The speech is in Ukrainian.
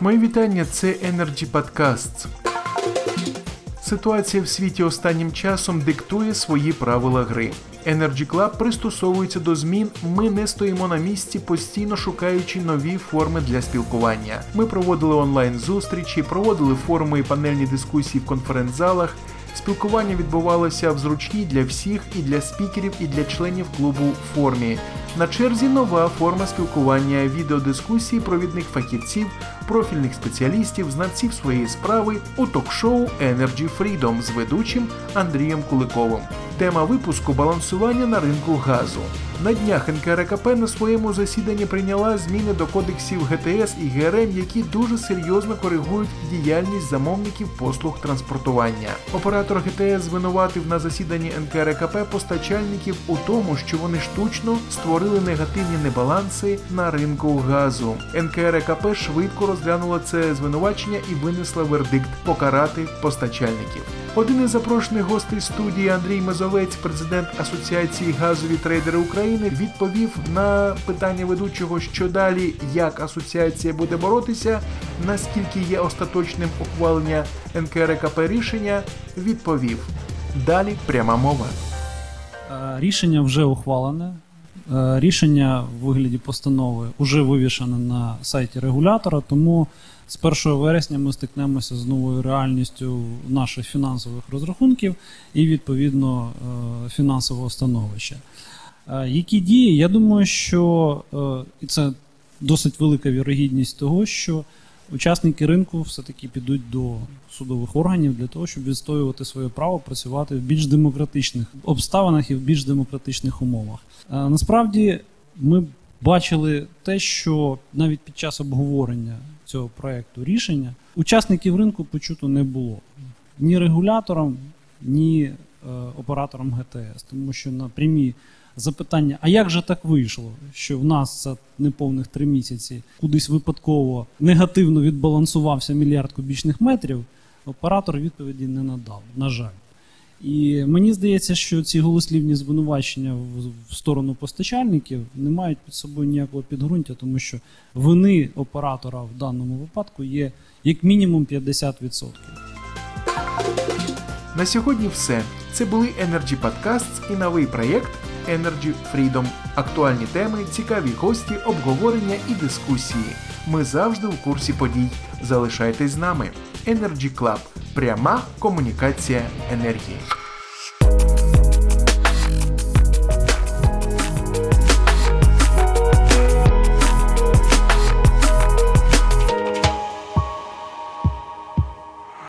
Мої вітання, це Energy Podcasts. Ситуація в світі останнім часом диктує свої правила гри. Energy Club пристосовується до змін. Ми не стоїмо на місці, постійно шукаючи нові форми для спілкування. Ми проводили онлайн зустрічі, проводили форуми і панельні дискусії в конференц-залах. Спілкування відбувалося в зручній для всіх і для спікерів, і для членів клубу формі. На черзі нова форма спілкування, відеодискусії провідних фахівців, профільних спеціалістів, знавців своєї справи у ток-шоу Energy Freedom з ведучим Андрієм Куликовим. Тема випуску балансування на ринку газу. На днях НКРКП на своєму засіданні прийняла зміни до кодексів ГТС і ГРМ, які дуже серйозно коригують діяльність замовників послуг транспортування. Оператор ГТС звинуватив на засіданні НКРКП постачальників у тому, що вони штучно створили негативні небаланси на ринку газу. НКРКП швидко розглянула це звинувачення і винесла вердикт покарати постачальників. Один із запрошених гостей студії Андрій Мезовець, президент Асоціації газові трейдери України, відповів на питання ведучого, що далі, як асоціація буде боротися, наскільки є остаточним ухвалення НКРКП рішення, відповів. Далі пряма мова. Е, Рішення вже ухвалене. Е, Рішення в вигляді постанови вже вивішане на сайті регулятора, тому з 1 вересня ми стикнемося з новою реальністю наших фінансових розрахунків і відповідно е, фінансового становища. Які дії? Я думаю, що е, і це досить велика вірогідність того, що учасники ринку все-таки підуть до судових органів для того, щоб відстоювати своє право працювати в більш демократичних обставинах і в більш демократичних умовах. Насправді ми бачили те, що навіть під час обговорення цього проекту рішення учасників ринку почуто не було ні регулятором, ні е, оператором ГТС, тому що на прямі запитання, а як же так вийшло, що в нас за неповних три місяці кудись випадково негативно відбалансувався мільярд кубічних метрів, оператор відповіді не надав, на жаль. І мені здається, що ці голослівні звинувачення в- сторону постачальників не мають під собою ніякого підґрунтя, тому що вини оператора в даному випадку є як мінімум 50%. На сьогодні все. Це були Energy Podcasts і новий проєкт Energy Freedom. Актуальні теми, цікаві гості, обговорення і дискусії. Ми завжди у курсі подій. Залишайтесь з нами. Energy Club. Пряма комунікація енергії.